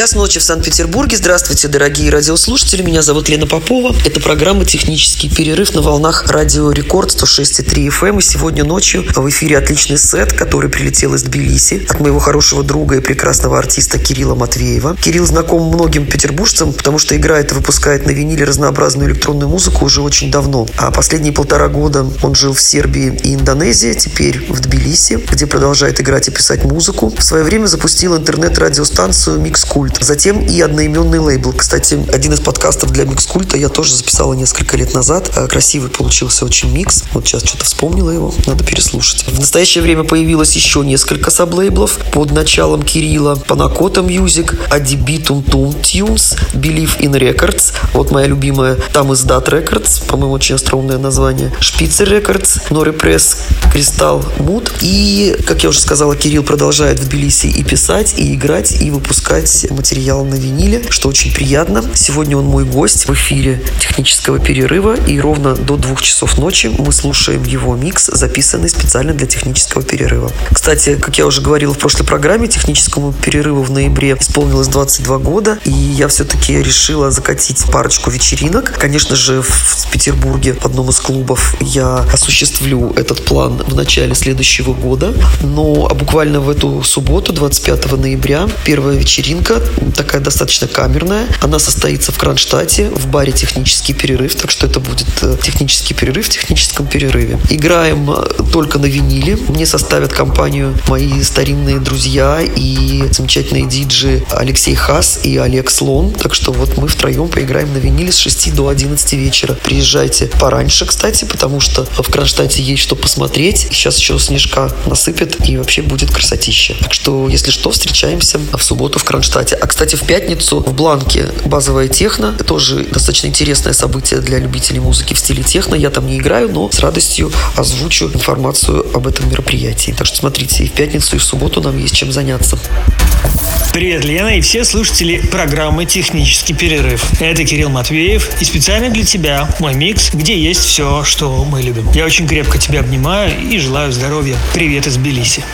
Час ночи в Санкт-Петербурге. Здравствуйте, дорогие радиослушатели. Меня зовут Лена Попова. Это программа «Технический перерыв» на волнах радио «Рекорд» 106,3 FM. Эм. И сегодня ночью в эфире отличный сет, который прилетел из Тбилиси от моего хорошего друга и прекрасного артиста Кирилла Матвеева. Кирилл знаком многим петербуржцам, потому что играет и выпускает на виниле разнообразную электронную музыку уже очень давно. А последние полтора года он жил в Сербии и Индонезии, теперь в Тбилиси, где продолжает играть и писать музыку. В свое время запустил интернет-радиостанцию «Микс Культ», Микскульт. Затем и одноименный лейбл. Кстати, один из подкастов для Микскульта я тоже записала несколько лет назад. Э, красивый получился очень микс. Вот сейчас что-то вспомнила его, надо переслушать. В настоящее время появилось еще несколько саблейблов под началом Кирилла. Панакота Music, Adibitum Tum Tunes, Believe in Records. Вот моя любимая там издат Records, по-моему, очень остроумное название. Шпицер Records, Nori Press, Кристалл Муд. И, как я уже сказала, Кирилл продолжает в Тбилиси и писать, и играть, и выпускать материал на виниле, что очень приятно. Сегодня он мой гость в эфире технического перерыва, и ровно до двух часов ночи мы слушаем его микс, записанный специально для технического перерыва. Кстати, как я уже говорила в прошлой программе, техническому перерыву в ноябре исполнилось 22 года, и я все-таки решила закатить парочку вечеринок. Конечно же, в Петербурге, в одном из клубов, я осуществлю этот план в начале следующего года. Но буквально в эту субботу, 25 ноября, первая вечеринка такая достаточно камерная. Она состоится в Кронштадте, в баре «Технический перерыв», так что это будет э, технический перерыв в техническом перерыве. Играем э, только на виниле. Мне составят компанию мои старинные друзья и замечательные диджи Алексей Хас и Олег Слон. Так что вот мы втроем поиграем на виниле с 6 до 11 вечера. Приезжайте пораньше, кстати, потому что в Кронштадте есть что посмотреть. Сейчас еще снежка насыпет и вообще будет красотища. Так что, если что, встречаемся в субботу в Кронштадте. А, кстати, в пятницу в Бланке базовая техно. Тоже достаточно интересное событие для любителей музыки в стиле техно. Я там не играю, но с радостью озвучу информацию об этом мероприятии. Так что смотрите, и в пятницу, и в субботу нам есть чем заняться. Привет, Лена и все слушатели программы «Технический перерыв». Это Кирилл Матвеев и специально для тебя мой микс, где есть все, что мы любим. Я очень крепко тебя обнимаю и желаю здоровья. Привет из Тбилиси.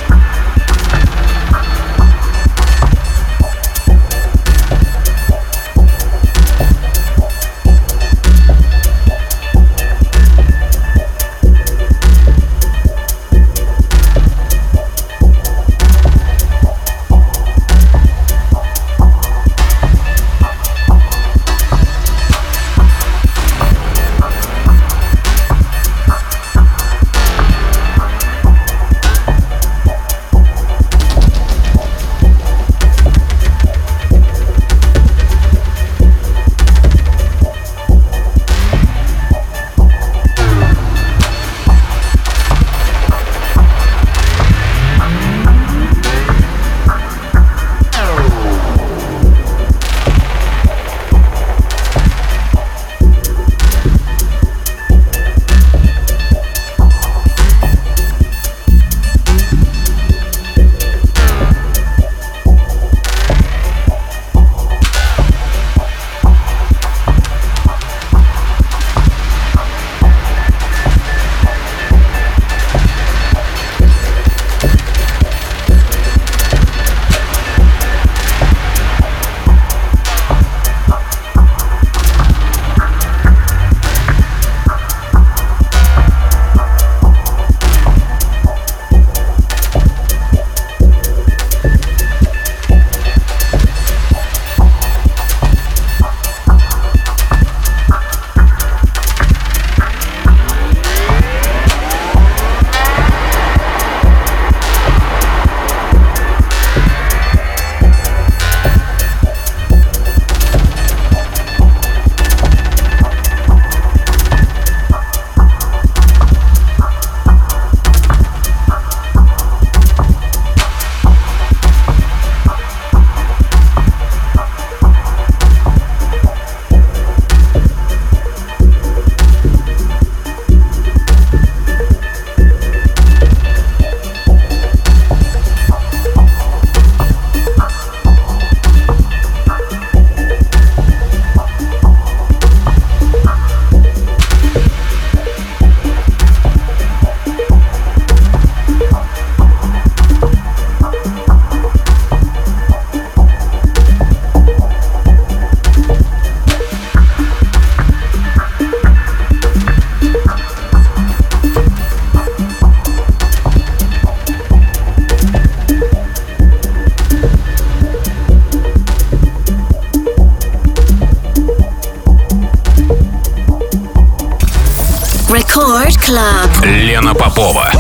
Лена Попова.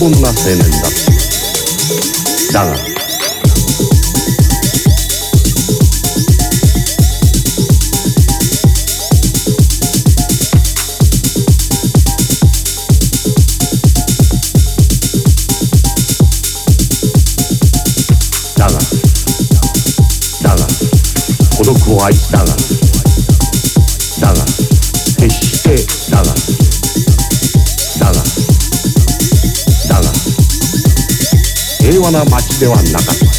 凡な青年だっただがだがだが孤独を愛したな街ではなかった。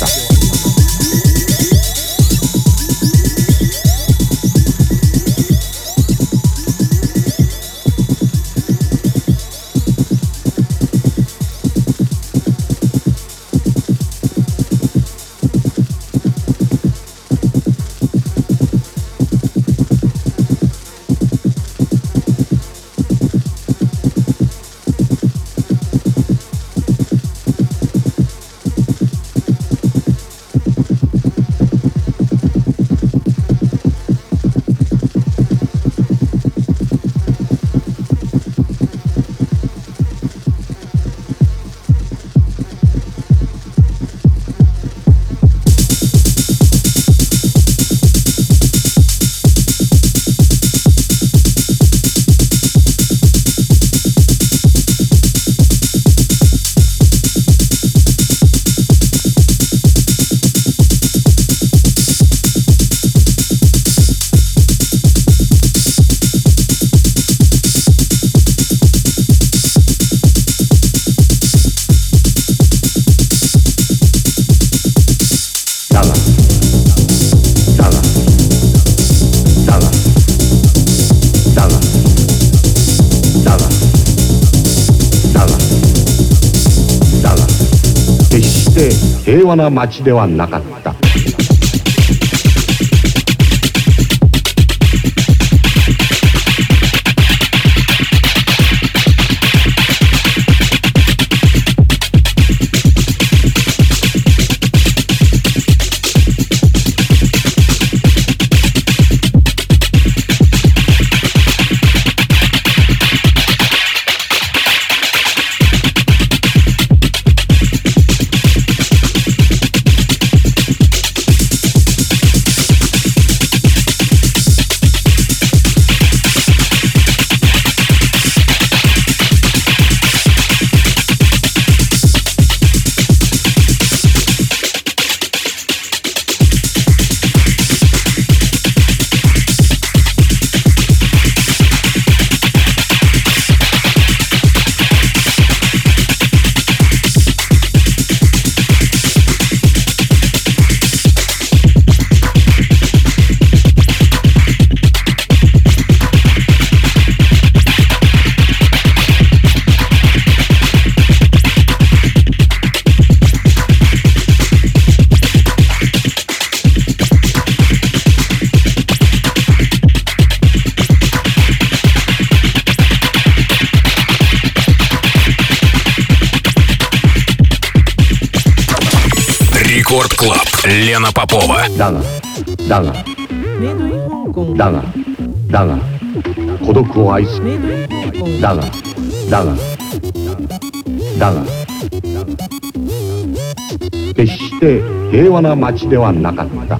平和な街ではなかった。Рекорд Клаб. Лена Попова. だがだがだがだが孤独を愛すだがだがだが決して平和な街ではなかった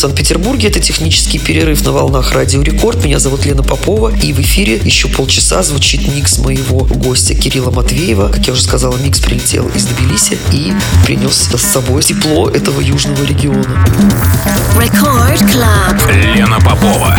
Санкт-Петербурге. Это технический перерыв на волнах Радио Рекорд. Меня зовут Лена Попова. И в эфире еще полчаса звучит микс моего гостя Кирилла Матвеева. Как я уже сказала, микс прилетел из Тбилиси и принес с собой тепло этого южного региона. Record Club. Лена Попова.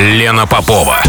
Лена Попова.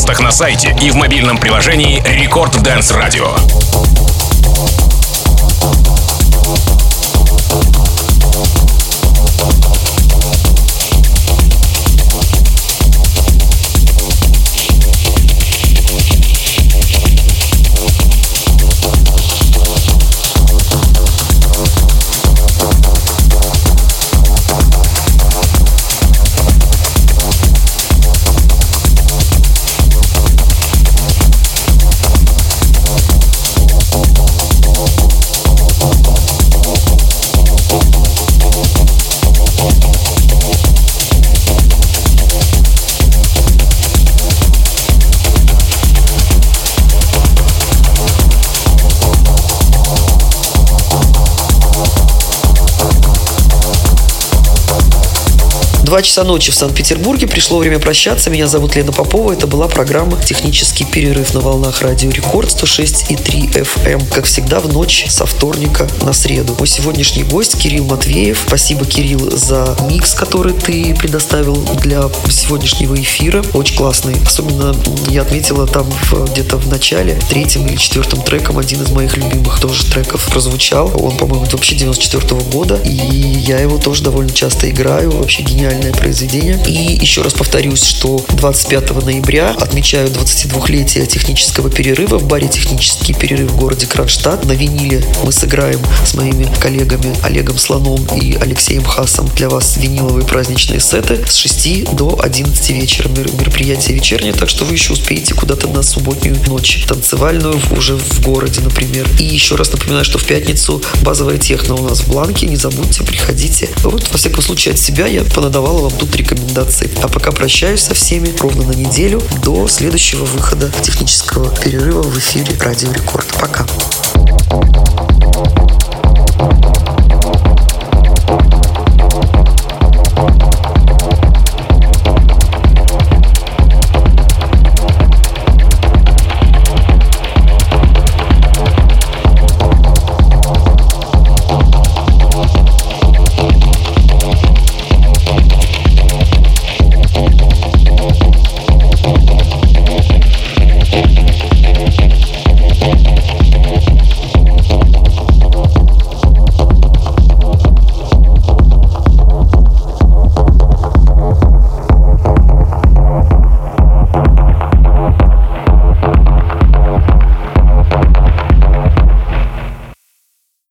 подкастах на сайте и в мобильном приложении Рекорд Dance Радио 2 часа ночи в Санкт-Петербурге. Пришло время прощаться. Меня зовут Лена Попова. Это была программа «Технический перерыв на волнах Радио Рекорд» 106,3 FM. Эм. Как всегда, в ночь со вторника на среду. Мой сегодняшний гость Кирилл Матвеев. Спасибо, Кирилл, за микс, который ты предоставил для сегодняшнего эфира. Очень классный. Особенно я отметила там где-то в начале, третьим или четвертым треком, один из моих любимых тоже треков прозвучал. Он, по-моему, вообще 94 -го года. И я его тоже довольно часто играю. Вообще гениальный гениальное произведение. И еще раз повторюсь, что 25 ноября отмечаю 22-летие технического перерыва в баре «Технический перерыв» в городе Кронштадт. На виниле мы сыграем с моими коллегами Олегом Слоном и Алексеем Хасом для вас виниловые праздничные сеты с 6 до 11 вечера. Мероприятие вечернее, так что вы еще успеете куда-то на субботнюю ночь танцевальную уже в городе, например. И еще раз напоминаю, что в пятницу базовая техно у нас в Бланке. Не забудьте, приходите. Вот, во всяком случае, от себя я понадавала вам тут рекомендации. А пока прощаюсь со всеми ровно на неделю до следующего выхода технического перерыва в эфире Радио Рекорд. Пока.